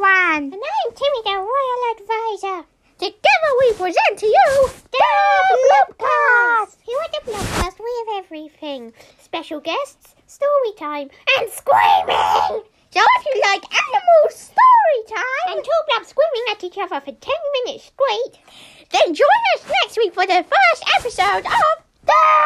Man. And I'm Timmy, the Royal Advisor. Together we present to you The Blobcast! Here at the Blobcast we have everything. Special guests, story time, and screaming! So if you like animal story time, And two blobs screaming at each other for 10 minutes straight. then join us next week for the first episode of The